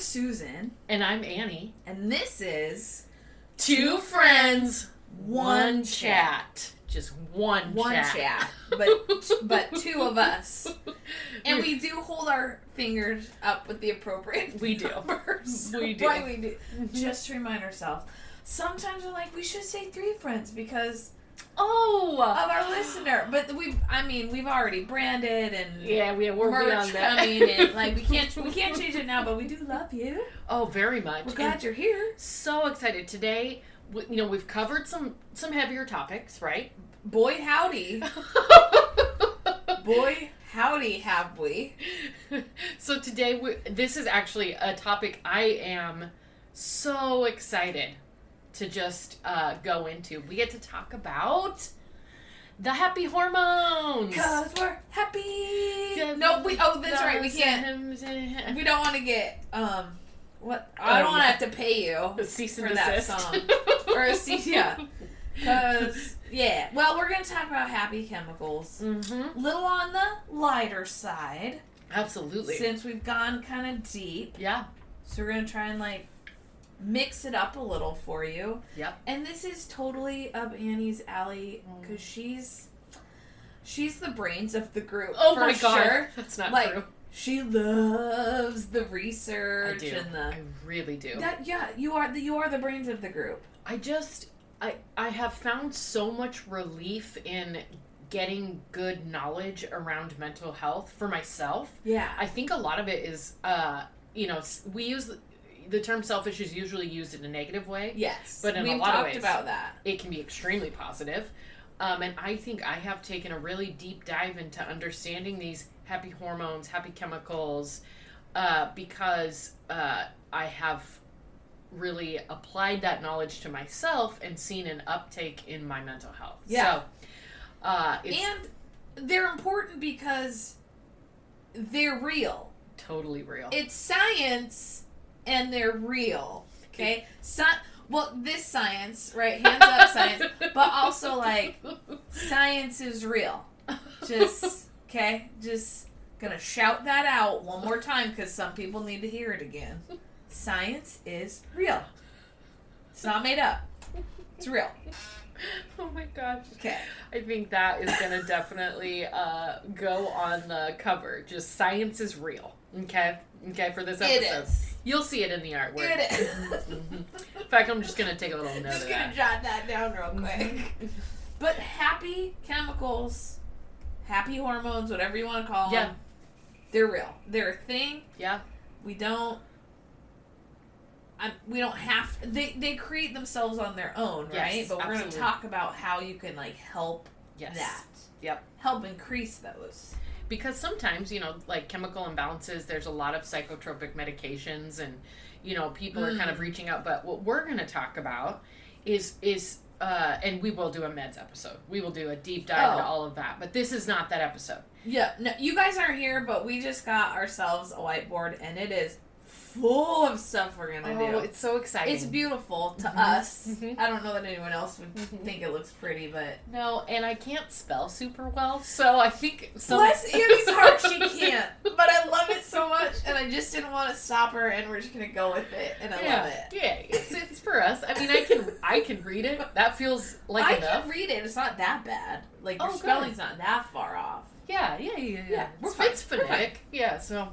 Susan, And I'm Annie. and this is Two friends, one one chat. Just one one chat. chat, but but two of us, and we do hold our fingers up with the appropriate We do. numbers. We do. Why we do. Just to remind ourselves. Sometimes we're like, we should say three friends because Oh! of our listener. But we, I mean, we've already branded and yeah, we, we're merch coming, and like we can't we can't change it now. But we do love you. Oh, very much. We're glad And you're here. so excited today. we- You know, we've covered some some heavier topics, right? Boy howdy, boy howdy, have we? so today, we, this is actually a topic I am so excited to just uh, go into. We get to talk about the happy hormones. Cause we're happy. No, we. Oh, that's right. We can't. We don't want to get um. What? I don't Oh, want to have to pay you cease for and that desist. song or a C. Yeah. Cause yeah. Well, we're gonna talk about happy chemicals. Mm-hmm. Little on the lighter side Absolutely. since we've gone kind of deep. yeah. So we're gonna try and like mix it up a little for you. Yep. And this is totally up Annie's alley Mm. because she's she's the brains of the group. Oh for my god. Sure. That's not Like, true. She loves the I research do. and the I really do. that. Yeah, you are the you are the brains of the group. I just I I have found so much relief in getting good knowledge around mental health for myself. Yeah. I think a lot of it is uh you know, we use the term selfish is usually used in a negative way. yes. But in a we've lot of ways- about that. It can be extremely positive. Um, and I think I have taken a really deep dive into understanding these happy hormones, happy chemicals, uh, because uh, I have really applied that knowledge to myself and seen an uptake in my mental health. Yeah. So, uh, it's And they're important because they're real. totally real. It's science and they're real. Okay? Sci- well, this science, right? Hands up science. But also, like, science is real. Just, okay? Just gonna shout that out one more time because some people need to hear it again. Science is real. It's not made up. It's real. oh my gosh. Okay. I think that is going to definitely uh, go on the cover. Just science is real. Okay? Okay, for this episode. is. You'll see it in the artwork. It is. In fact, I'm just going to take a little note Just of gonna that. jot that down real quick. But happy chemicals, happy hormones, whatever you want to call Yeah. them, they're real. They're a thing. Yeah. We don't. I, we don't have. They they create themselves on their own, right? Yes, but we're going to talk about how you can like help Yes. that. Yep. Help increase those. Because sometimes, you know, like chemical imbalances, there's a lot of psychotropic medications and, you know, people are kind of Mm. reaching out. But what we're going to talk about is, is, uh, and we will do a meds episode. We will do a deep dive into Oh. all of that. But this is not that episode. Yeah. No, you guys aren't here, but we just got ourselves a whiteboard, and it is full of stuff we're gonna do. Oh, it's so exciting. It's beautiful to Mhm. us. Mhm. I don't know that anyone else would Mhm. think it looks pretty, but No, and I can't spell super well, so I think some. bless Annie's heart, she can't. But I love it so much, and I just didn't want to stop her, and we're just gonna go with it, and I yeah, love it. yeah, it's, it's for us. I mean, I can I can read it. That feels like I enough. can read it. It's not that bad. Like your Oh, good. spelling's not that far off. Yeah, yeah, yeah, yeah. Yeah, we're it's, fine. it's We're fine. phonetic. Yeah, so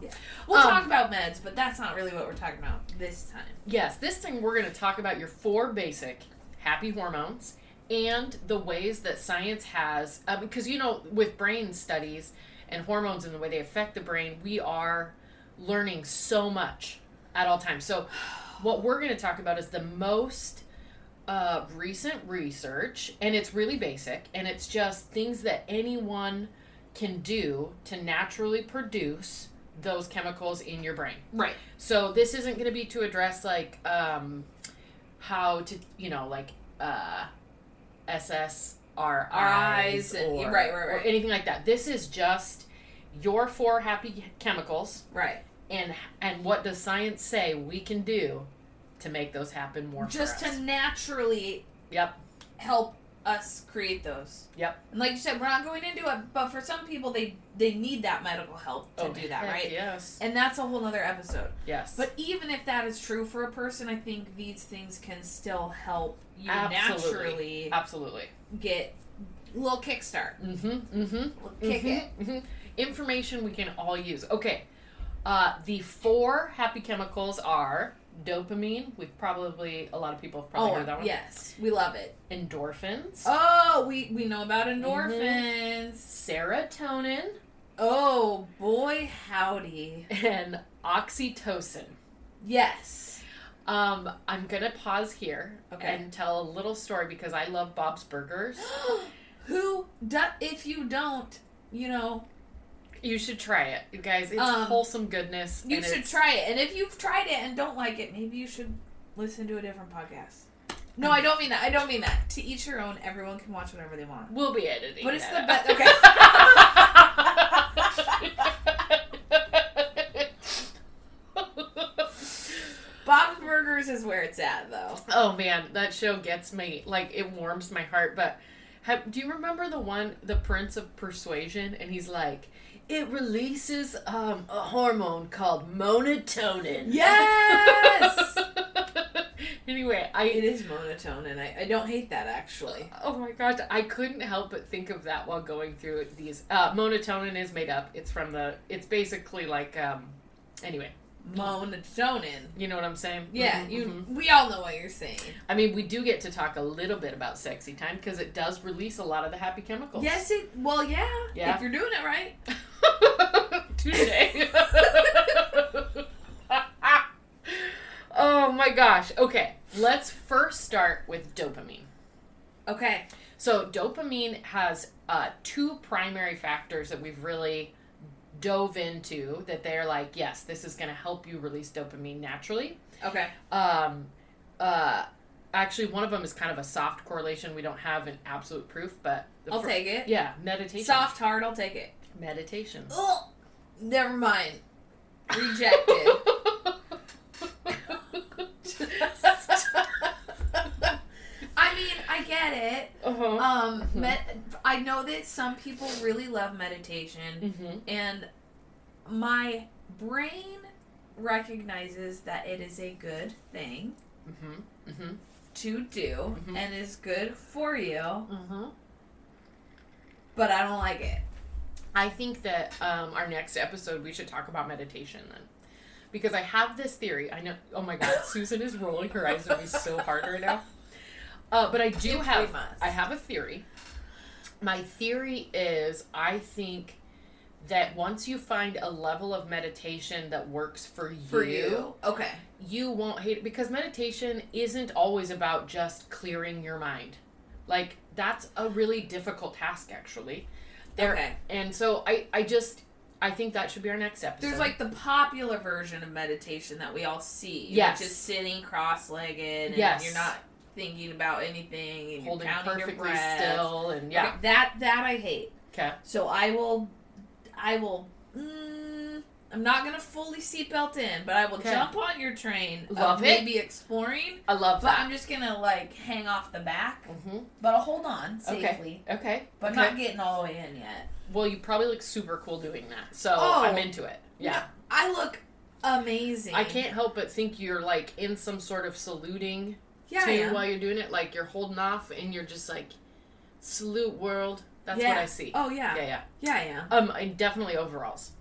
We'll Um, talk about meds, but that's not really what we're talking about this time. yes, this time we're going to talk about your four basic happy hormones and the ways that science has uh, because you know with brain studies and hormones and the way they affect the brain, we are learning so much at all times. So what we're going to talk about is the most uh, recent research, and it's really basic, and it's just things that anyone can do to naturally produce those chemicals in your brain. Right. So this isn't going to be to address like um, how to, you know, like uh, SSRIs RIs and- or, right, right, or anything like that. This is just your four happy chemicals Right. and and what does science say we can do to make those happen more Just to naturally Yep. help us create those. Yep. And like you said, we're not going into it, but for some people, they they need that medical help to Oh, do that, right? Yes. And that's a whole other episode. Yes. But even if that is true for a person, I think these things can still help you Absolutely. naturally absolutely. get a little kickstart. Mm-hmm. Mm-hmm. Kick it. hmm Information we can all use. Okay. Uh, the four happy chemicals are dopamine. We've probably a lot of people have probably Oh, heard that one. yes. We love it. Endorphins. Oh, we, we know about Mm-hmm. endorphins. Serotonin Oh, boy, howdy. and oxytocin. Yes. Um, I'm gonna pause here Okay. and tell a little story because I love Bob's Burgers. Who, do, if you don't, you know, You should try it, you guys. It's Um, wholesome goodness. you should try it. And if you've tried it and don't like it, maybe you should listen to a different podcast. No, I don't mean that. I don't mean that. To each your own. Everyone can watch whatever they want. We'll be editing. But it's the best. Okay. Bob's Burgers is where it's at, though. oh man, that show gets me. Like it warms my heart. But have, do you remember the one, the Prince of Persuasion? And he's like, it releases um, a hormone called monatonin. Yes! anyway, I it is monotone, and I, I don't hate that, actually. Oh my gosh, I couldn't help but think of that while going through these. Uh, monatonin is made up. It's from the. It's basically like. Um, anyway, Monatonin. you know what I'm saying? Yeah, Mhm, you. mhm. We all know what you're saying. I mean, we do get to talk a little bit about sexy time because it does release a lot of the happy chemicals. Yes, it. Well, yeah. Yeah. If you're doing it right. Touche. oh my gosh. Okay, let's first start with dopamine. Okay. So dopamine has uh, two primary factors that we've really dove into that they're like, yes, this is going to help you release dopamine naturally. Okay. Um, uh, actually, one of them is kind of a soft correlation. We don't have an absolute proof, but I'll fir- take it. Yeah, meditation. Soft, hard, I'll take it. Meditation. Oh, never mind. Rejected. I mean, I get it. uh-huh. Um, med- I know that some people really love meditation, hmm and my brain recognizes that it is a good thing hmm hmm to do Mhm. and is good for you, hmm but I don't like it. I think that um, our next episode we should talk about meditation then. Because I have this theory. I know. Oh my God, Susan is rolling her eyes at me so hard right now. Uh, but I do have. I have a theory. My theory is I think that once you find a level of meditation that works for you, For you, okay. you won't hate it because meditation isn't always about just clearing your mind. Like that's a really difficult task actually. There, Okay. And so I I just I think that should be our next episode. There's like the popular version of meditation that we all see. Yes. Just sitting cross-legged and Yes. you're not thinking about anything and holding perfectly still and yeah. Okay, that that I hate. Okay. So I will, I will. Mm, I'm not gonna fully seatbelt in, but I will Okay. jump on your train. Love it. Maybe exploring, I love but that. But I'm just gonna like hang off the back. hmm But I'll hold on safely. Okay. okay. But okay. not getting all the way in yet. well, you probably look super cool doing that. So Oh. I'm into it. Yeah. I look amazing. I can't help but think you're like in some sort of saluting Yeah, am. while you're doing it. Like you're holding off and you're just like salute world. That's Yeah. what I see. Oh yeah. Yeah, yeah. Yeah, I am. Um, definitely overalls.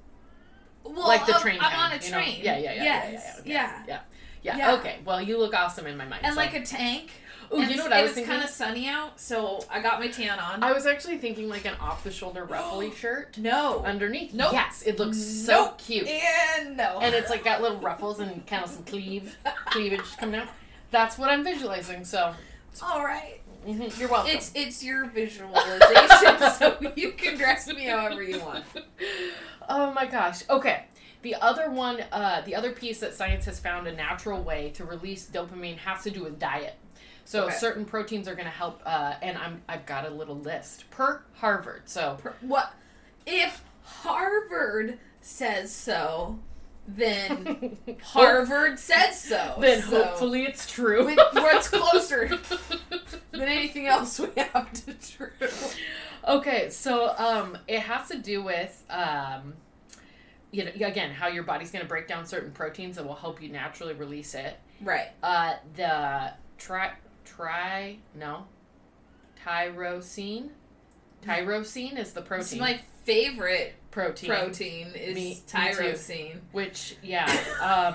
Well, like the I'm- train I'm kind, on a you know? train. Yeah, yeah, yeah, yeah, Yes. yeah, Yeah. yeah, yeah. Yeah. Yeah. Okay. Well, you look awesome in my mind. And so. like a tank. oh, you know it's- what I was it's thinking? kind of sunny out, so I got my tan on. I was actually thinking like an off-the-shoulder ruffly shirt no. underneath. Nope. Yes, it looks so cute, And no. and it's like got little ruffles and kind of some cleave cleavage coming out. That's what I'm visualizing. So all right. Mhm, you're welcome. It's it's your visualization, so you can dress me however you want. oh my gosh. Okay. The other one, uh, the other piece that science has found a natural way to release dopamine has to do with diet. So Okay. certain proteins are going to help, uh, and I'm I've got a little list per Harvard. So Per- What if Harvard says so? Then Harvard said so. then so hopefully it's true. With- what's closer? than anything else we have to do. Okay, so um, it has to do with um, you know, again, how your body's going to break down certain proteins that will help you naturally release it. Right. Uh, the tri tri no, tyrosine. Tyrosine is the It's protein. my favorite protein, protein is Me- me tyrosine. which yeah. Um,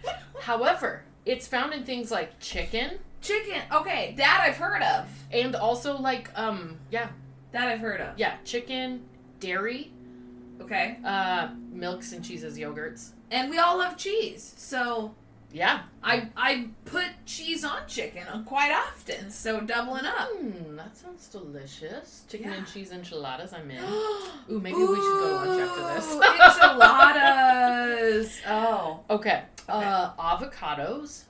however, it's found in things like chicken Chicken. Okay, that I've heard of. and also like um yeah That I've heard of. yeah chicken, dairy, Okay. uh, milks and cheeses, yogurts. And we all love cheese, so Yeah. I I put cheese on chicken quite often. So doubling up. Mm, that sounds delicious. Chicken Yeah. and cheese enchiladas. I'm in. Ooh, maybe we should go to lunch after this. Ooh, enchiladas. Oh. Okay. Okay. Uh, avocados,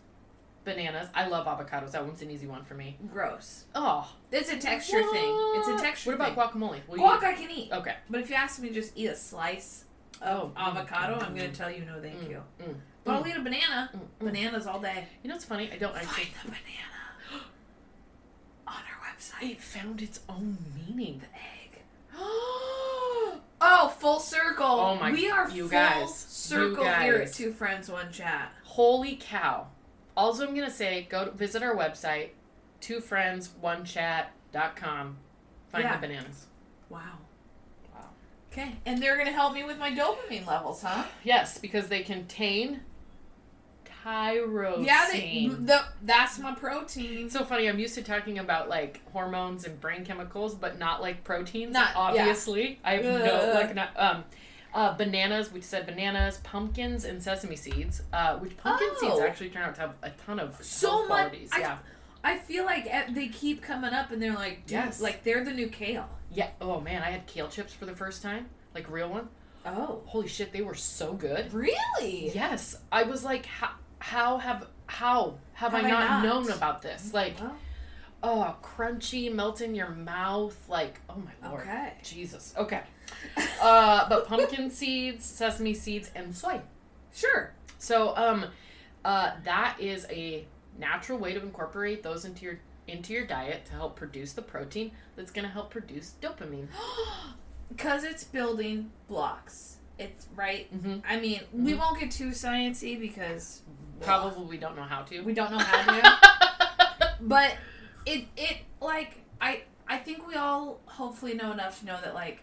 bananas. I love avocados. That one's an easy one for me. Gross. Oh, It's a texture thing. It's a texture What about thing. guacamole? Will you- Guac I can eat. Okay. But if you ask me to just eat a slice of Oh, avocado, mm, I'm going mm, to tell you no thank mm, you. But mm, I'll eat a banana. mm, mm. Bananas all day. You know what's funny? I don't Find actually. the banana on our website. It found its own meaning. The egg. Oh, full circle. Oh my- We are you full guys, circle you here at guys. Two Friends One Chat. Holy cow! Also, I'm gonna say go to, visit our website, twofriendsonechat.com. Find Yeah. the bananas. Wow. Wow. Okay, and they're gonna help me with my dopamine levels, huh? Yes, because they contain tyrosine. Yeah, they, the that's my protein. It's so funny. I'm used to talking about like hormones and brain chemicals, but not like proteins. Not- yeah. obviously. I have no like not um. Uh, bananas, we said bananas, pumpkins, and sesame seeds. Uh, which pumpkin seeds Oh. actually turn out to have a ton of So much- qualities. I- yeah, I feel like they keep coming up, and they're like, dude, Yes. like they're the new kale. yeah. Oh man, I had kale chips for the first time, like real one. Oh, Holy shit, they were so good. really? Yes, I was like, how, how have how have, I, not, known about this? Like, Well, oh, crunchy, melt in your mouth. Like, oh my lord. okay. Jesus. Okay. Uh, but pumpkin seeds, sesame seeds, and soy. Sure. So, um, uh, that is a natural way to incorporate those into your into your diet to help produce the protein that's going to help produce dopamine. Because it's building blocks. It's right. Mm-hmm. I mean, we Mhm. won't get too sciencey because Probably we don't know how to. we don't know how to. but it it like I I think we all hopefully know enough to know that like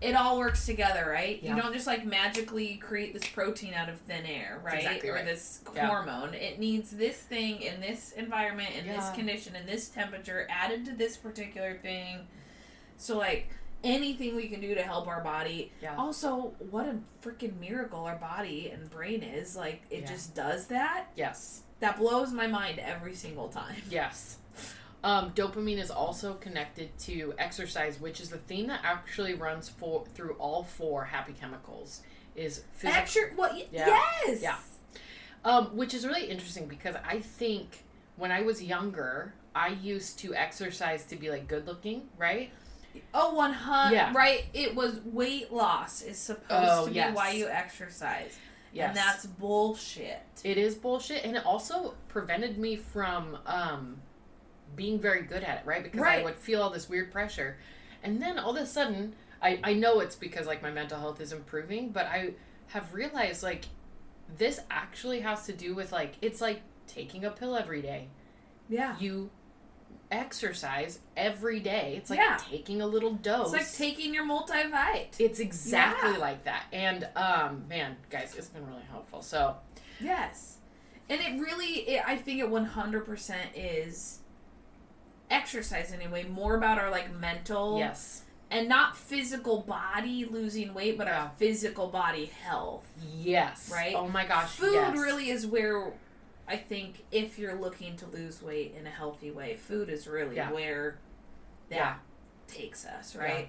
it all works together, right? Yeah. You don't just like magically create this protein out of thin air, right? exactly or right. this Yeah. hormone. It needs this thing in this environment, in this condition, in this temperature, added to this particular thing. So like anything we can do to help our body. Yeah. Also, what a freaking miracle our body and brain is. Like it Yeah. just does that. yes. That blows my mind every single time. Yes. Um, dopamine is also connected to exercise, which is the theme that actually runs for through all four happy chemicals. Is physical, Extra what? y Yeah. Yes. Yeah. um, which is really interesting because I think when I was younger, I used to exercise to be like good looking, right? Oh, one hundred. Yeah. Right. It was weight loss is supposed Oh, to yes. be why you exercise, Yes, and that's bullshit. it is bullshit, and it also prevented me from um, being very good at it, right? Because I would feel all this weird pressure, and then all of a sudden, I I know it's because like my mental health is improving, but I have realized like this actually has to do with like it's like taking a pill every day. Yeah. You exercise every day. It's like Yeah. taking a little dose. It's like taking your multivite. It's exactly Yeah. like that. And um man, guys, it's been really helpful. So, Yes. And it really, it, I think it 100% is exercise anyway, more about our like mental yes. and not physical body losing weight, but Yeah. our physical body health. Yes. Right? Oh my gosh. Food yes. really is where I think if you're looking to lose weight in a healthy way, food is really Yeah. where that Yeah. takes us, right?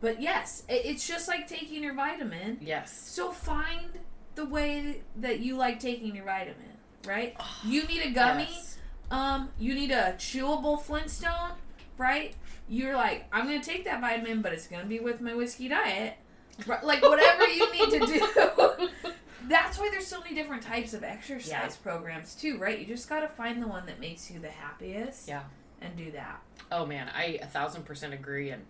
But yes, it's just like taking your vitamin. Yes. So find the way that you like taking your vitamin, right? You need a gummy. Yes. Um, you need a chewable Flintstone, right? You're like, I'm gonna take that vitamin, but it's gonna be with my whiskey diet. Like whatever you need to do. That's why there's so many different types of exercise Yeah. programs too, right? You just gotta find the one that makes you the happiest. Yeah. and do that. Oh man, I a thousand percent agree, and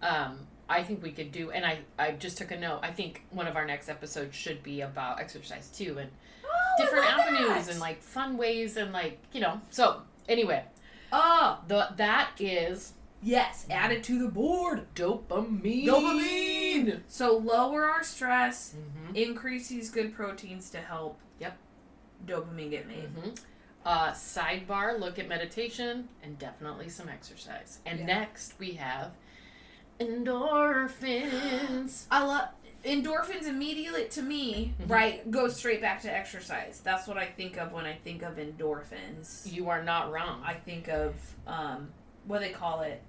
um, I think we could do. And I, I just took a note. I think one of our next episodes should be about exercise too, and Oh, different avenues that. and like fun ways, and like you know. So anyway, oh the that is yes, add it to the board. dopamine. Dopamine. So lower our stress, hmm increase these good proteins to help. Yep. Dopamine get made. hmm Uh, sidebar: look at meditation and definitely some exercise. And Yeah. next we have endorphins. I love endorphins. Immediately to me, Mhm. right, go straight back to exercise. That's what I think of when I think of endorphins. you are not wrong. I think of um, what do they call it,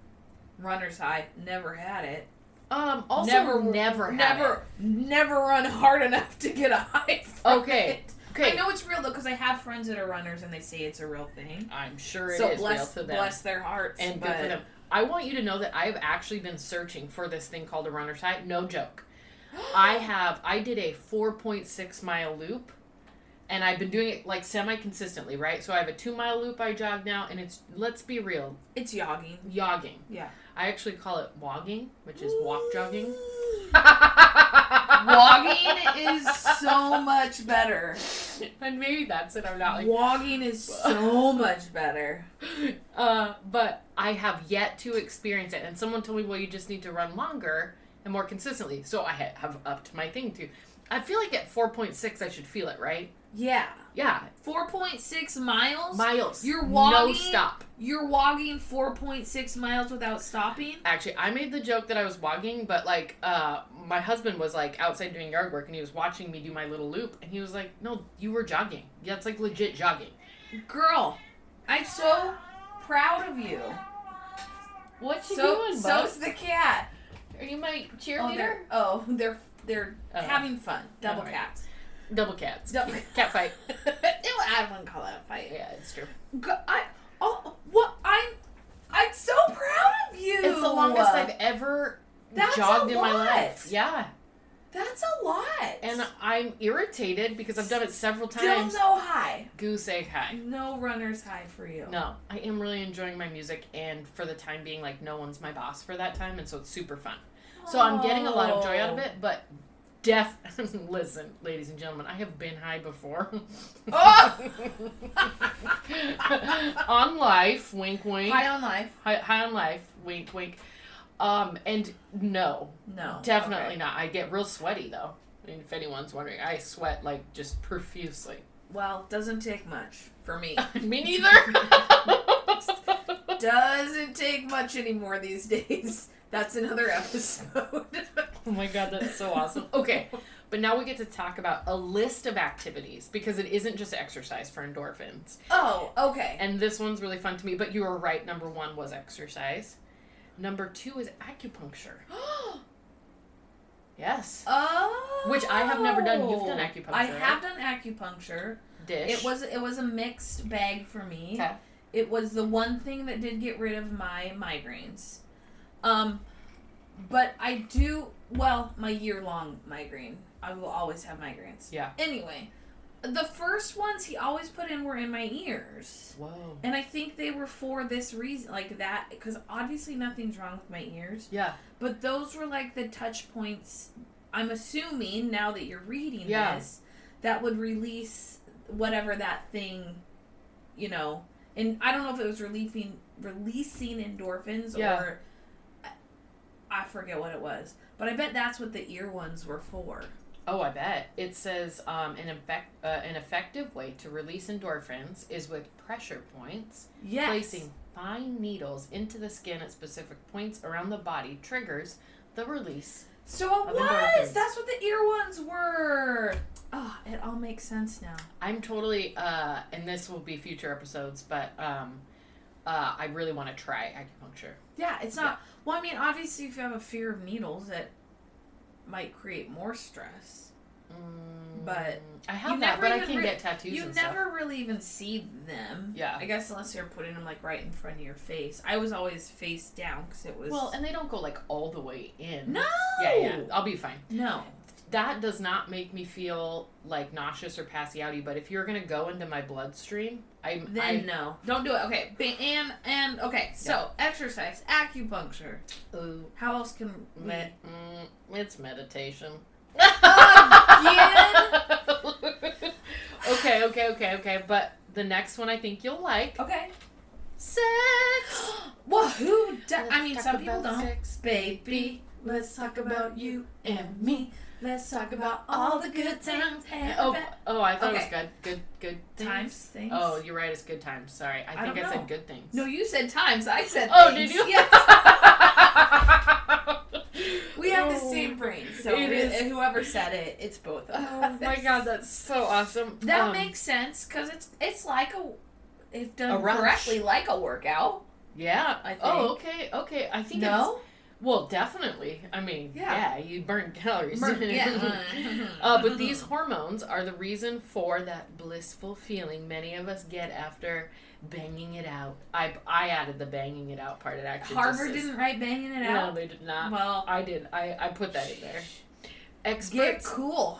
runner's high. Never had it. Um. Also, never, never, had never, it. never run hard enough to get a high. Okay, it. Okay. I know it's real though because I have friends that are runners and they say it's a real thing. I'm sure it so is bless, real to them. bless their hearts. and but good for them. I want you to know that I've actually been searching for this thing called a runner's high. No joke. I have. I did a 4.6 mile loop, and I've been doing it like semi consistently, right? So I have a two mile loop I jog now, and it's let's be real, it's jogging. jogging. Yeah. I actually call it wogging, which is walk jogging. Wogging is so much better. and maybe that's it. I'm not like Wogging is so much better. uh, but I have yet to experience it. And someone told me, well, you just need to run longer and more consistently. So I ha- have upped my thing too. I feel like at 4.6, I should feel it, right? Yeah. Yeah. 4.6 miles? Miles. You're walking. No stop. You're walking 4.6 miles without stopping? Actually, I made the joke that I was wogging, but like, uh, my husband was like outside doing yard work and he was watching me do my little loop. And he was like, no, you were jogging. Yeah, it's like legit jogging. Girl, I'm so proud of you. What So, so's the cat. Are you my Oh, cheerleader? they're, oh, they're, they're Oh. having fun. Double cats. Double cats. Double Cat fight. I wouldn't call that a fight. Yeah, it's true. I, oh, what? I'm, I'm so proud of you. It's the longest I've ever That's jogged in my life. Yeah. That's a lot. And I'm irritated because I've done it several times. Still no high. Goose egg high. No runner's high for you. No, I am really enjoying my music, and for the time being, like no one's my boss for that time, and so it's super fun. So I'm getting a lot of joy out of it, but def listen, ladies and gentlemen, I have been high before. Oh! on life, wink wink. High on life. High, high on life, wink wink. Um, and no, No. definitely Okay. not. I get real sweaty though. I mean, if anyone's wondering, I sweat like just profusely. Well, doesn't take much for me. Me neither. doesn't take much anymore these days. That's another episode. Oh my god, that's so awesome. Okay, but now we get to talk about a list of activities because it isn't just exercise for endorphins. oh, okay. And this one's really fun to me, but you were right. Number one was exercise. Number two is acupuncture. Yes. oh. Which I have never done. You've done acupuncture, I have done acupuncture. Dish. It was it was a mixed bag for me. Okay. It was the one thing that did get rid of my migraines. Um but I do well, my year long migraine. I will always have migraines. Yeah. Anyway, the first ones he always put in were in my ears. Whoa. And I think they were for this reason, like that, because obviously nothing's wrong with my ears. Yeah. But those were like the touch points. I'm assuming now that you're reading Yeah. this, that would release whatever that thing, you know. And I don't know if it was releasing releasing endorphins Yeah. or I forget what it was. But I bet that's what the ear ones were for. Oh, I bet. It says um, an, effect, uh, an effective way to release endorphins is with pressure points. Yes. Placing fine needles into the skin at specific points around the body triggers the release. So it was. endorphins. That's what the ear ones were. Oh, it all makes sense now. I'm totally, uh, and this will be future episodes, but um, uh, I really want to try acupuncture. Yeah, it's not. Well, I mean, obviously, if you have a fear of needles, that might create more stress. Mm, But I have that, but I can re- get tattoos You never really even see them. Yeah. I guess unless you're putting them like right in front of your face. I was always face down because it was. Well, and they don't go like all the way in. no. Yeah, yeah. I'll be fine. No. That does not make me feel like nauseous or passy outy. But if you're gonna go into my bloodstream, I Then I, no, don't do it. Okay, and and okay, so exercise, acupuncture. Ooh, How else can we? me- mm, it's meditation. okay, okay, okay, okay. But the next one I think you'll like Okay. sex. Well, who? I mean, some people don't. sex, Baby, let's talk about you and me. Let's talk about all the good times and Oh, oh, I thought it was good, good, good times things. Oh, you're right. It's good times. Sorry, I I think I, said good things. no, you said times. I said. Things. Oh, things. did you? Yes. We have the Oh. same brain, so It re- whoever said it, it's both of us. Oh my god, that's so awesome. That Um, makes sense because it's it's like a if done correctly, like a workout. yeah. I think. Oh, okay, okay. I think it's No, well, definitely. I mean, yeah, Yeah. you burn calories. Burn- yeah. uh, but these hormones are the reason for that blissful feeling many of us get after banging it out. I I added the banging it out part. It actually Harvard didn't write banging it out. No, they did not. well, I did. I I put that in there. get Experts cool,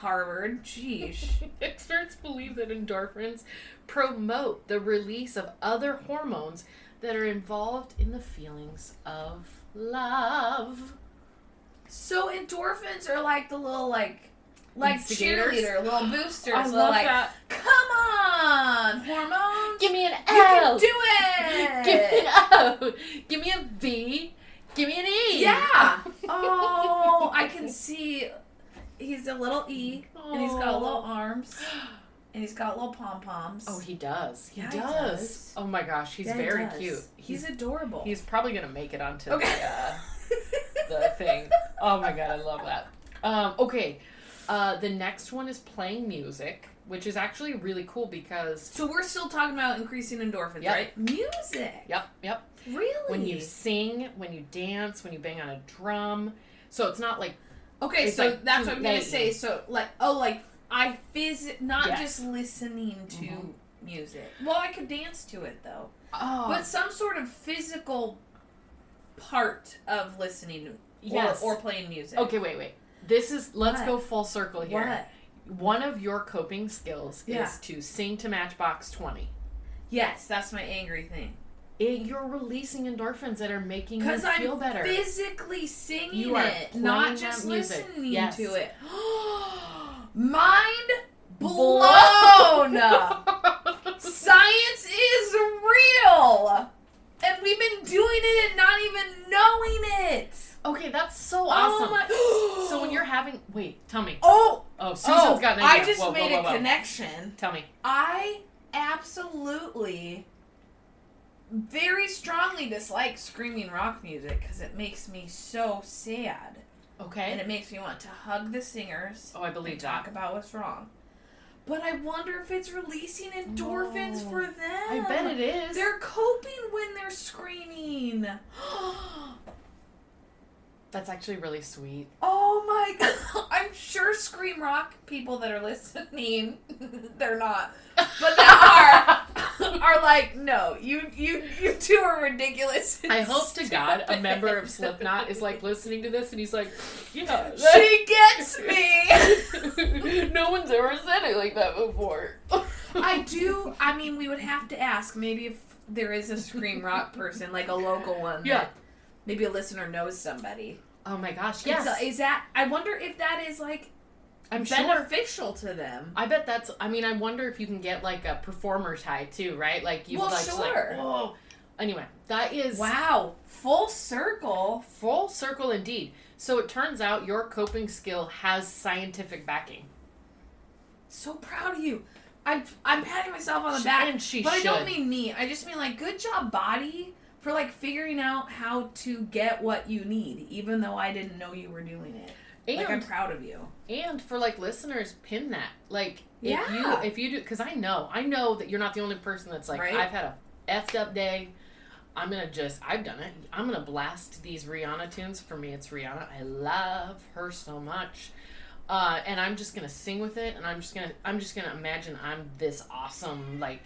Harvard. Jeez. Experts believe that endorphins promote the release of other hormones that are involved in the feelings of love. So endorphins are like the little like like cheerleader, little boosters. I love like, that. come on, hormones. Give me an you can L. do it. Give me an O. Give me a V. Give me an E. Yeah. Oh, I can see. He's a little E, and he's got little arms, and he's got little pom poms. Oh, he does. He Yeah, he does. does. Oh my gosh, he's Yeah, very does. cute. He's, He's adorable. he's probably gonna make it onto okay. the, uh, the thing. Oh my god, I love that. Um, okay, uh, the next one is playing music, which is actually really cool because so we're still talking about increasing endorphins, Yep. right? Music. yep, yep. Really? When you sing, when you dance, when you bang on a drum, so it's not like Okay, It's so like that's what I'm gonna say. So like, oh, like I phys not Yes. just listening to Mhm. music. Well, I could dance to it though, oh, but some sort of physical part of listening yes. or, or playing music. okay, wait, wait. This is let's What? go full circle here. What? One of your coping skills Yeah. is to sing to Matchbox Twenty. Yes, that's my angry thing. It, you're releasing endorphins that are making you Because I'm feel better. physically singing it, not just listening Yes. to it. Mind Blown. Science is real, and we've been doing it and not even knowing it. okay, that's so oh awesome. Oh my! so when you're having, wait, tell me. oh Oh, Susan's oh, got an idea. I just Whoa, made whoa, a whoa, whoa. connection. Tell me. I absolutely very strongly dislike screaming rock music because it makes me so sad and it makes me want to hug the singers Oh, I believe and talk about what's wrong. But I wonder if it's releasing endorphins for them. I bet it is. They're coping when they're screaming. That's actually really sweet. Oh my god. I'm sure Scream Rock people that are listening, they're not, but they are are like, no, you you you two are ridiculous. I hope to God a member of Slipknot is like listening to this and he's like, yeah. She gets me. no one's ever said it like that before. I do. I mean, we would have to ask maybe if there is a Scream Rock person, like a local one. Yeah. Maybe a listener knows somebody. Oh my gosh, yes. a- is that? I wonder if that is like I'm sure. beneficial to them. I bet that's. I mean, I wonder if you can get like a performer's high too, right? Like you Well, like, like sure. whoa. Anyway, that is Wow, full circle. full circle indeed. So it turns out your coping skill has scientific backing. So proud of you. I'm I'm patting myself on the She- back, and she but I don't mean me. I just mean like good job, body, for like figuring out how to get what you need, even though I didn't know you were doing it. And like I'm proud of you. and for like listeners, pin that. Like if you if you do because I know I know that you're not the only person that's like Right. I've had a effed up day. I'm gonna just I've done it. I'm gonna blast these Rihanna tunes. For me, it's Rihanna. I love her so much. Uh, and I'm just gonna sing with it, and I'm just gonna I'm just gonna imagine I'm this awesome like,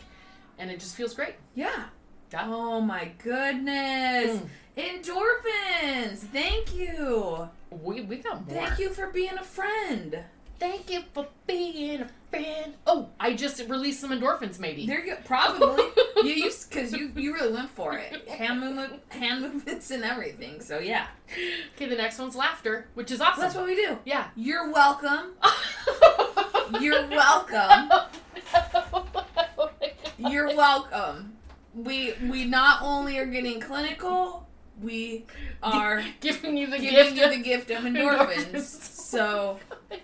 and it just feels great. Yeah. Yeah. Oh my goodness. Mm. Endorphins. Thank you. We we got more. Thank you for being a friend. Thank you for being a friend. Oh, I just released some endorphins. Maybe. There you go. Probably. you used because you you really went for it. Hand movement, hand movements, and everything. So yeah, Okay, the next one's laughter, which is awesome. that's what we do. yeah. You're welcome. You're welcome. You're welcome. We we not only are getting clinical, we are giving you the giving gift. you of- the gift of endorphins. Endorphins. So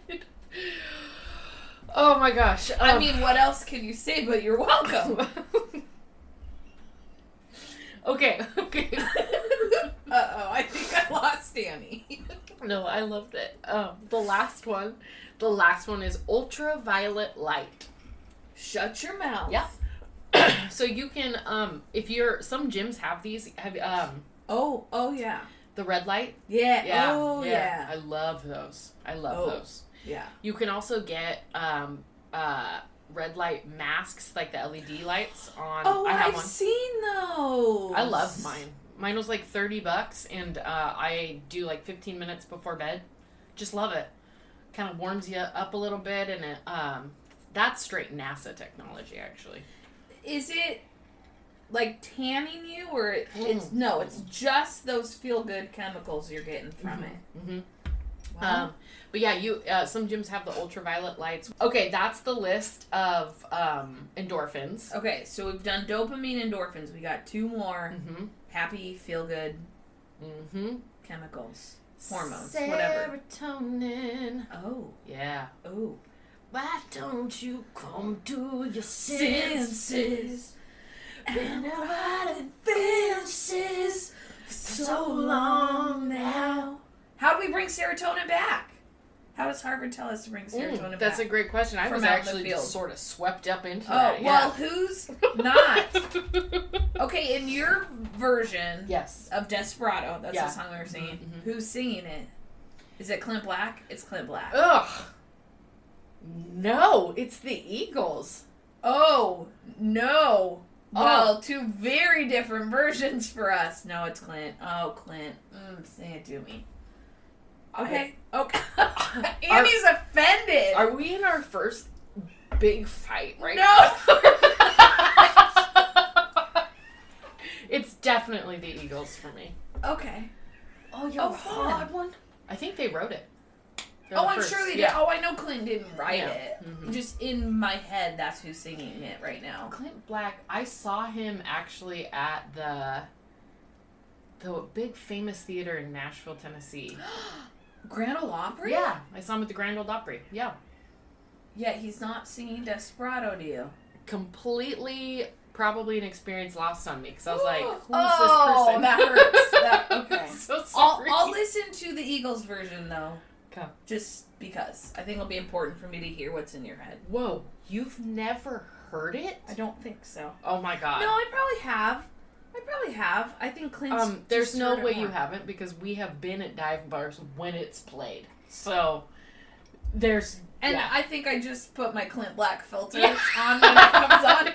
oh my gosh. I Um, mean, what else can you say? But you're welcome. okay. Okay. uh oh, I think I lost Danny. no, I loved it. Um, the last one. The last one is ultraviolet light. Shut your mouth. Yeah. so you can um if you're some gyms have these have um Oh, oh yeah. the red light Yeah. yeah Oh yeah. i love those i love Oh. those Yeah. you can also get um uh red light masks like the led lights on Oh, i have I've one seen those. i love mine mine was like 30 bucks and uh i do like 15 minutes before bed just love it kind of warms you up a little bit and it um that's straight nasa technology actually Is it like tanning you, or it, Mm. it's no? It's just those feel good chemicals you're getting from it. hmm Wow. Um, but yeah, you uh, some gyms have the ultraviolet lights. Okay, that's the list of um, endorphins. okay, so we've done dopamine, endorphins. We got two more Mm-hmm. happy, feel good Mm-hmm. chemicals, hormones, whatever. Serotonin. Oh, Yeah. oh. Why don't you come to your Senses. Been riding fences for so long now. How do we bring serotonin back? How does Harvard tell us to bring serotonin Mm, that's a great question. I From was out in the actually field. just sort of swept up into oh, that. well, Yeah. who's not? Okay, in your version yes. of Desperado, that's Yeah. the song we were singing. Mhm, mhm. Who's singing it? Is it Clint Black? It's Clint Black. Ugh. No, it's the Eagles. Oh, no. Oh. Well, two very different versions for us. No, it's Clint. Oh, Clint. Mm, say it to me. Okay. Okay. Annie's offended. Are we in our first big fight right no. now? it's definitely the Eagles for me. okay. Oh, you're a hard one. I think they wrote it. They're Oh, I'm first. sure they did. yeah. Oh, I know Clint didn't write Yeah. it. Mhm. Just in my head, that's who's singing it right now. Clint Black. I saw him actually at the the big famous theater in Nashville, Tennessee. Grand Ole Opry? Yeah, I saw him at the Grand Ole Opry. Yeah, Yet he's not singing Desperado to you. completely probably an experience lost on me because I was like, "Who's oh, this person?" that hurts. That, okay. so I'll. I'll listen to the Eagles version though. Just because. I think it'll be important for me to hear what's in your head. Whoa, you've never heard it? I don't think so. Oh my god. No, I probably have. I probably have. I think Clint's. um, there's no way you haven't because we have been at dive bars when it's played. So there's And yeah. I think I just put my Clint Black filter Yeah. on when it comes on.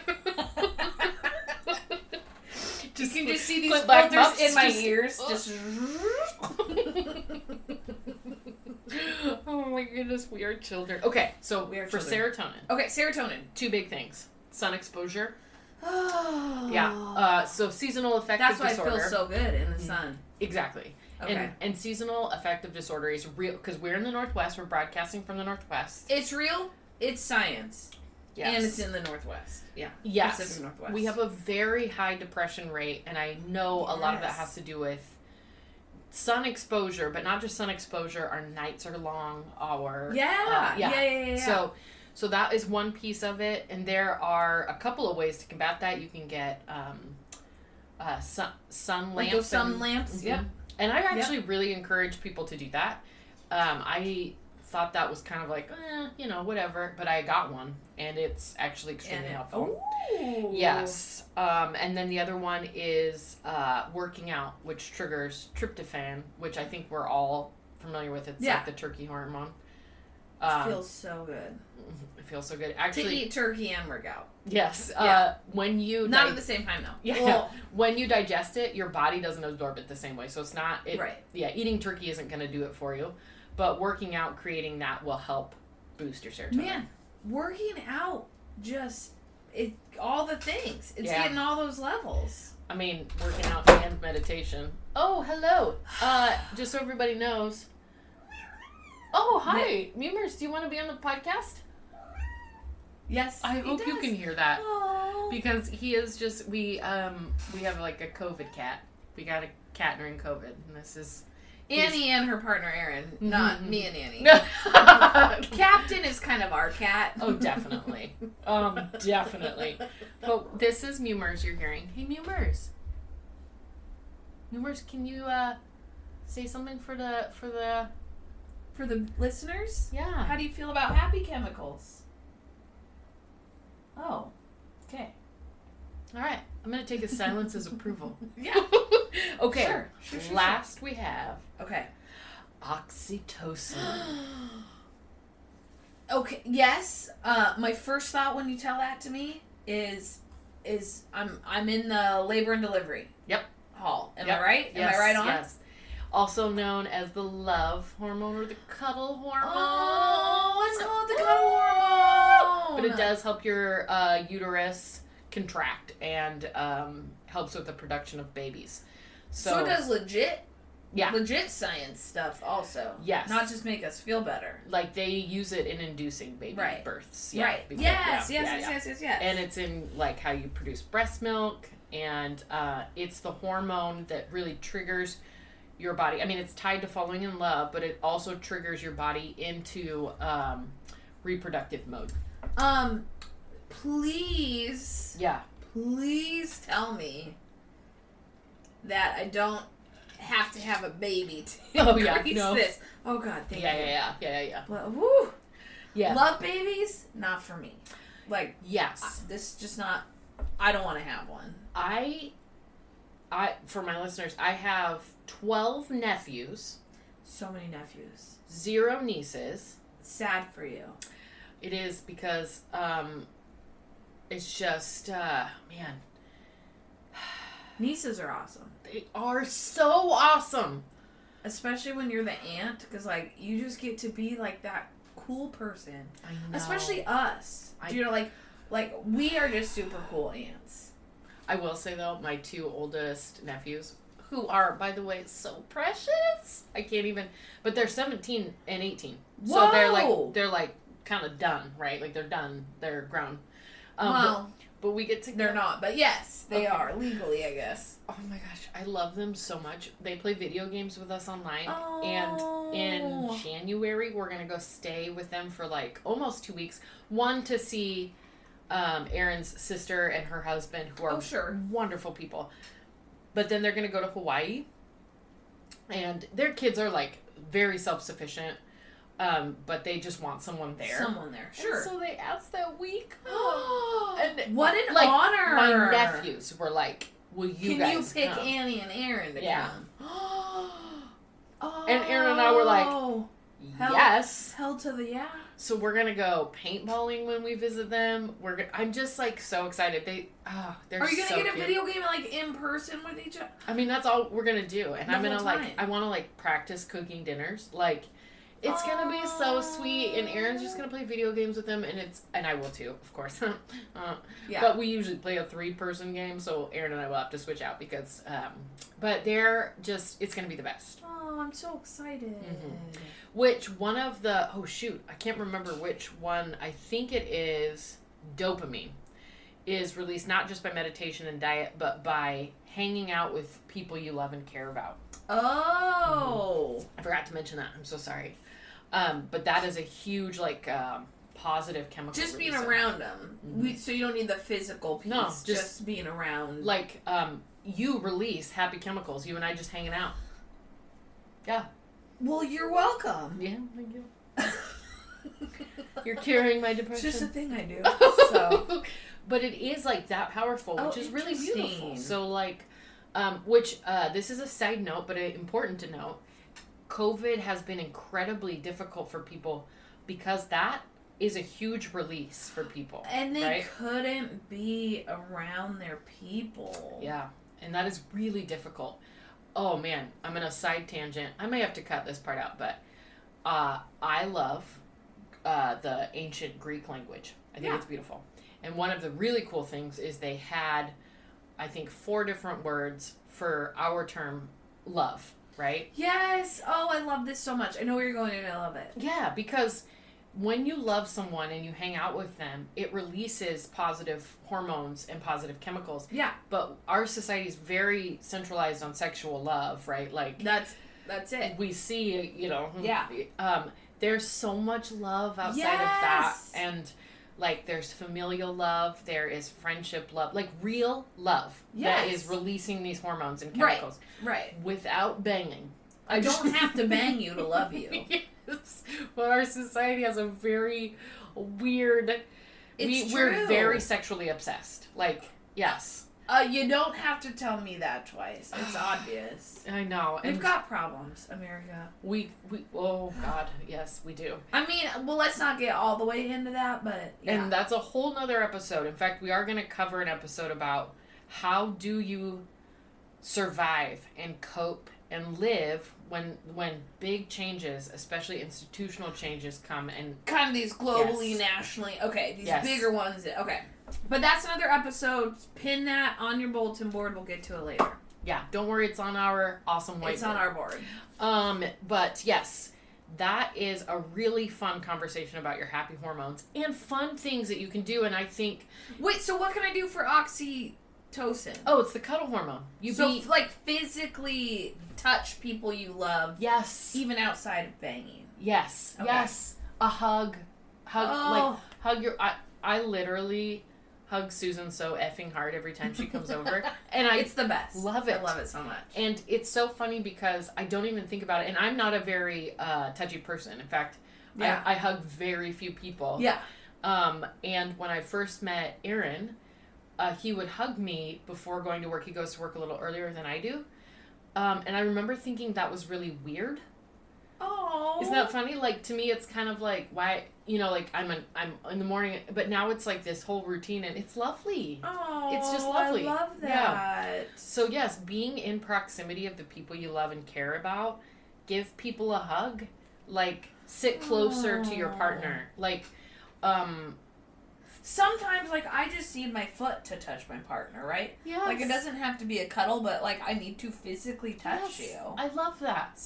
you Just can just see these Clint filters in my ears. Just. oh my goodness, we are children. Okay, so We are for children. serotonin, Okay, serotonin. two big things: sun exposure. Oh. Yeah. Uh, so seasonal affective That's why disorder. I feel so good in the Mm. sun. exactly. Okay. And, and seasonal affective disorder is real because we're in the Northwest. We're broadcasting from the Northwest. it's real. It's science. Yes. And it's in the Northwest. Yeah. yes. Pacific Northwest. We have a very high depression rate, and I know a lot of that has to do with sun exposure, but not just sun exposure. Our nights are long. Our Yeah. uh, yeah. Yeah. Yeah. Yeah. So, so that is one piece of it, and there are a couple of ways to combat that. You can get um, uh, sun sun like lamps. those sun lamps. Mhm. Yep. And I actually really encourage people to do that. Um, I thought that was kind of like, eh, you know, whatever, but I got one, and it's actually extremely it- helpful. Ooh. Yes. Um, and then the other one is uh, working out, which triggers tryptophan, which I think we're all familiar with. It's Yeah. like the turkey hormone. Um, feels so good it feels so good. Actually, to eat turkey and work out. yes. Yeah. Uh, when you Not di- at the same time though. Yeah. Well, when you digest it, your body doesn't absorb it the same way. So it's not. It, right. Yeah, eating turkey isn't going to do it for you, but working out, creating that will help boost your serotonin. Man, working out just it all the things. It's Yeah. getting all those levels. I mean, working out and meditation. Oh, hello. Uh, just so everybody knows. Oh, hi, Mumers. Do you want to be on the podcast? Yes. I hope you can hear that Oh. because he is just we um we have like a COVID cat. We got a cat during COVID, and this is Annie and her partner Aaron, not Mhm. me and Annie. Captain is kind of our cat. Oh, definitely, um, definitely. But this is Mumers you're hearing. Hey, Mumers. Mumers, can you uh say something for the for the For the listeners, yeah? how do you feel about happy chemicals? Oh, okay. All right, I'm gonna take a silence as approval. Yeah. okay. Sure. Sure, sure, Last we have Okay. oxytocin. okay. Yes. Uh, my first thought when you tell that to me is, is I'm I'm in the labor and delivery. Yep. Hall. Am Yep. I right? Am Yes, I right on? Yes. Also known as the love hormone or the cuddle hormone. Oh, it's called the cuddle hormone. But it does help your uh, uterus contract and um, helps with the production of babies. So, So, does legit, Yeah. legit science stuff also. Yes. Not just make us feel better. like they use it in inducing baby Right. births. Yeah, right. because- yes, yeah, yes, yeah, yes, yes, yes, yes. And it's in like how you produce breast milk, and uh, it's the hormone that really triggers your body. I mean, it's tied to falling in love, but it also triggers your body into um, reproductive mode. um, please, Yeah. please tell me that I don't have to have a baby to Oh, yeah, no. this. Oh God, thank Yeah, you. yeah, yeah, yeah, yeah, yeah. Woo. Yeah. Love babies, not for me. Like Yes. this, is just not. I don't want to have one. I, I for my listeners, I have twelve nephews, So many nephews. zero nieces. Sad for you. It is because um, it's just uh, man, Nieces are awesome. They are so awesome. especially when you're the aunt because like you just get to be like that cool person I know. especially us I- you know like like we are just super cool aunts I will say though, my two oldest nephews, who are by the way so precious, I can't even. But they're seventeen and eighteen, so they're like they're like kind of done, right? Like they're done, they're grown. Um, well but, but we get to they're not but yes they Okay. are legally i guess Oh my gosh, I love them so much. They play video games with us online. Oh. And in January, we're going to go stay with them for like almost two weeks. One, to see um, Aaron's sister and her husband, who are oh sure wonderful people. But then they're going to go to Hawaii. And their kids are like very self sufficient. Um, but they just want someone there. someone there And sure so they asked that week. and what an like, honor My nephews were like, Will you can you pick come? annie and aaron to Yeah. come oh And Aaron and I were like, oh, Hell- yes. hell to the yeah So we're gonna go paintballing when we visit them. We're gonna, I'm just like so excited. They oh they're are you gonna so get a cute. video game like in person with each other I mean that's all we're gonna do, and The I'm gonna like. I want to like practice cooking dinners. Like it's gonna be so sweet, and Aaron's just gonna play video games with them, and it's and I will too, of course. uh, yeah But we usually play a three person game, so Aaron and I will have to switch out because. Um, but they're just it's gonna be the best. oh i'm so excited Mhm. Which one of the oh shoot, I can't remember which one. I think it is dopamine is released not just by meditation and diet, but by hanging out with people you love and care about. Oh, I forgot to mention that. I'm so sorry. Um, but that is a huge like um, positive chemical. just being releaser. around them. We, so you don't need the physical piece. No, just, just- being around. like um, you release happy chemicals. You and I just hanging out. Yeah. Well, you're welcome. Yeah, thank you. You're curing my depression. it's just a thing I do. So but it is like that powerful, which Oh, is really beautiful. So like, um, which uh, this is a side note, but uh, important to note. COVID has been incredibly difficult for people because that is a huge release for people. And they right? couldn't be around their people. Yeah, and that is really difficult. Oh man, I'm in a side tangent. I may have to cut this part out, but uh, I love uh, the ancient Greek language. I think Yeah. it's beautiful. And one of the really cool things is they had, I think, four different words for our term love, right? Yes. Oh, I love this so much. I know where you're going and I love it. Yeah, because when you love someone and you hang out with them, it releases positive hormones and positive chemicals. Yeah. But our society is very centralized on sexual love, right? Like That's that's it. we see, you know, Yeah. um, there's so much love outside of that, and like there's familial love, there is friendship love, like real love that Yes. is releasing these hormones and chemicals Right. without banging. I don't have to bang you to love you. yes, Well, our society has a very weird. It's we, We're very sexually obsessed. Like, yes, Uh, you don't have to tell me that twice. It's obvious. I know, and We've got problems, America. we we oh god, yes, we do. I mean, well, let's not get all the way into that, but yeah. And that's a whole nother episode. In fact, we are going to cover an episode about how do you survive and cope and live when when big changes, especially institutional changes, come and kind of these globally, Yes. nationally. Okay, these Yes. bigger ones. Okay, but that's another episode. Pin that on your bulletin board. We'll get to it later. yeah, don't worry, it's on our awesome whiteboard. It's on our board. Um, but yes, that is a really fun conversation about your happy hormones and fun things that you can do. And I think, Wait, so what can I do for oxytocin? oh, it's the cuddle hormone. You so, be like, physically touch people you love, yes, even outside of banging. yes, Okay. yes, a hug, hug, Oh. like hug your. I I literally hug Susan so effing hard every time she comes over, and I it's the best. love I it. love it so much. And it's so funny because I don't even think about it. And I'm not a very uh, touchy person. In fact, Yeah. I, I hug very few people. Yeah. Um, and when I first met Aaron, uh, he would hug me before going to work. He goes to work a little earlier than I do. Um, and I remember thinking that was really weird. Oh. Isn't that funny? Like to me, it's kind of like why you know, like I'm an, I'm in the morning, but now it's like this whole routine, and it's lovely. Oh, It's just lovely. I love Yeah. that. So yes, being in proximity of the people you love and care about, give people a hug. Like sit closer to your Oh. partner. Like, um, Sometimes, like, I just need my foot to touch my partner, right? yeah, Like, it doesn't have to be a cuddle, but like, I need to physically touch Yes, you. I love that.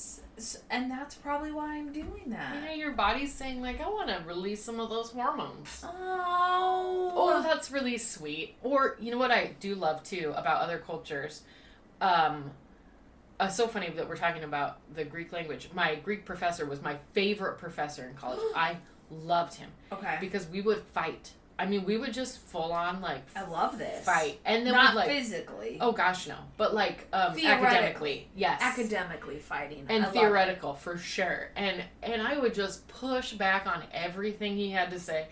And that's probably why I'm doing that. You know, your body's saying like, I want to release some of those hormones. Oh. Oh, that's really sweet. Or you know what I do love too about other cultures. Um, uh, so funny that we're talking about the Greek language. My Greek professor was my favorite professor in college. I loved him okay. because we would fight. I mean, we would just full on like I love this. fight, and then Not we'd like, physically. oh gosh, no, but like um, academically, yes, Academically fighting. and I theoretical for sure. And and i would just push back on everything he had to say.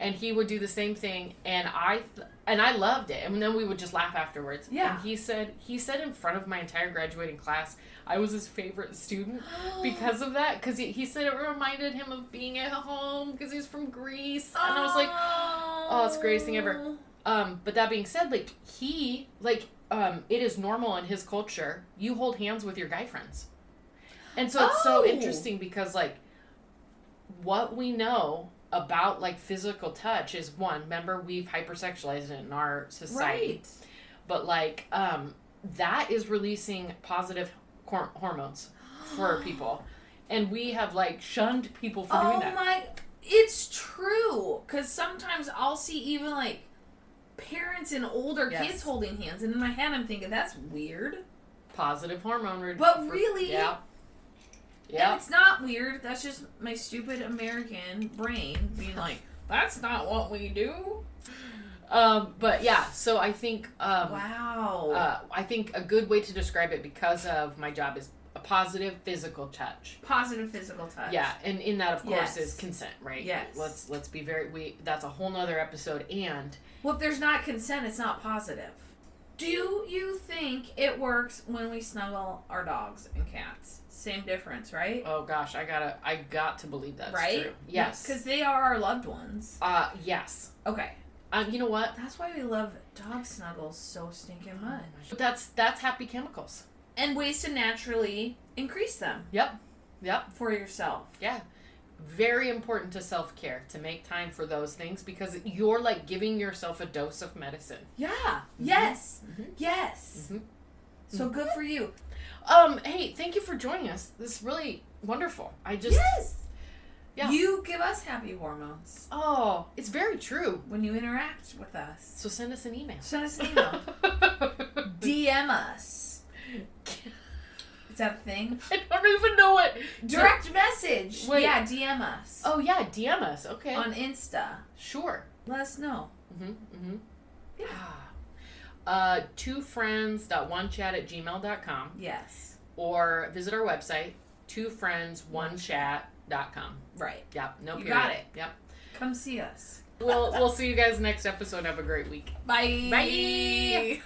And he would do the same thing. And i th- and i loved it. And then we would just laugh afterwards. Yeah. and he said he said in front of my entire graduating class i was his favorite student because of that. Because he, he said it reminded him of being at home because he's from greece. And i was like oh, it's the greatest thing ever. um but that being said like he like um it is normal in his culture you hold hands with your guy friends and so it's so Oh. interesting because like what we know about like physical touch is one remember we've hypersexualized it in our society Right. but like um that is releasing positive hor- hormones for people and we have like shunned people for oh doing that my! It's true. Cause sometimes I'll see even like parents and older Yes. kids holding hands, and in my head I'm thinking that's weird. positive hormone re- But for- really, yeah And yeah it's not weird. That's just my stupid American brain being like, that's not what we do. Um, but yeah, so I think um, wow. uh, I think a good way to describe it because of my job is positive physical touch. Positive physical touch. Yeah, and in that of course Yes. is consent, right? Yes. Let's let's be very we that's a whole nother episode and Well, if there's not consent, it's not positive. Do you think it works when we snuggle our dogs and cats? Same difference, right? Oh gosh, I gotta, I got to believe that's right? true. Yes. Because they are our loved ones. Uh, yes. Okay. Um, you know what? That's why we love dog snuggles so stinking much. But that's that's happy chemicals. And ways to naturally increase them Yep. Yep. for yourself. Yeah. Very important to self care to make time for those things because you're like giving yourself a dose of medicine. Yeah. Yes. Mhm. Yes. Mhm. So good for you. Um, hey, thank you for joining us. This is really wonderful. I just yes. Yeah. You give us happy hormones Oh, it's very true. when you interact with us. So send us an email. Send us an email. DM us. Is that a thing? I don't even know what. Direct message. Wait. Yeah, DM us. Oh yeah, DM us. Okay. On Insta. sure. Let us know. Mm-hmm. Mm-hmm. Yeah. Uh, two friends.onechat at gmail.com Yes. or visit our website, twofriendsonechat.com. Right. Yep. No You period. got it. Yep. Come see us. We'll we'll see you guys next episode. Have a great week. Bye. Bye.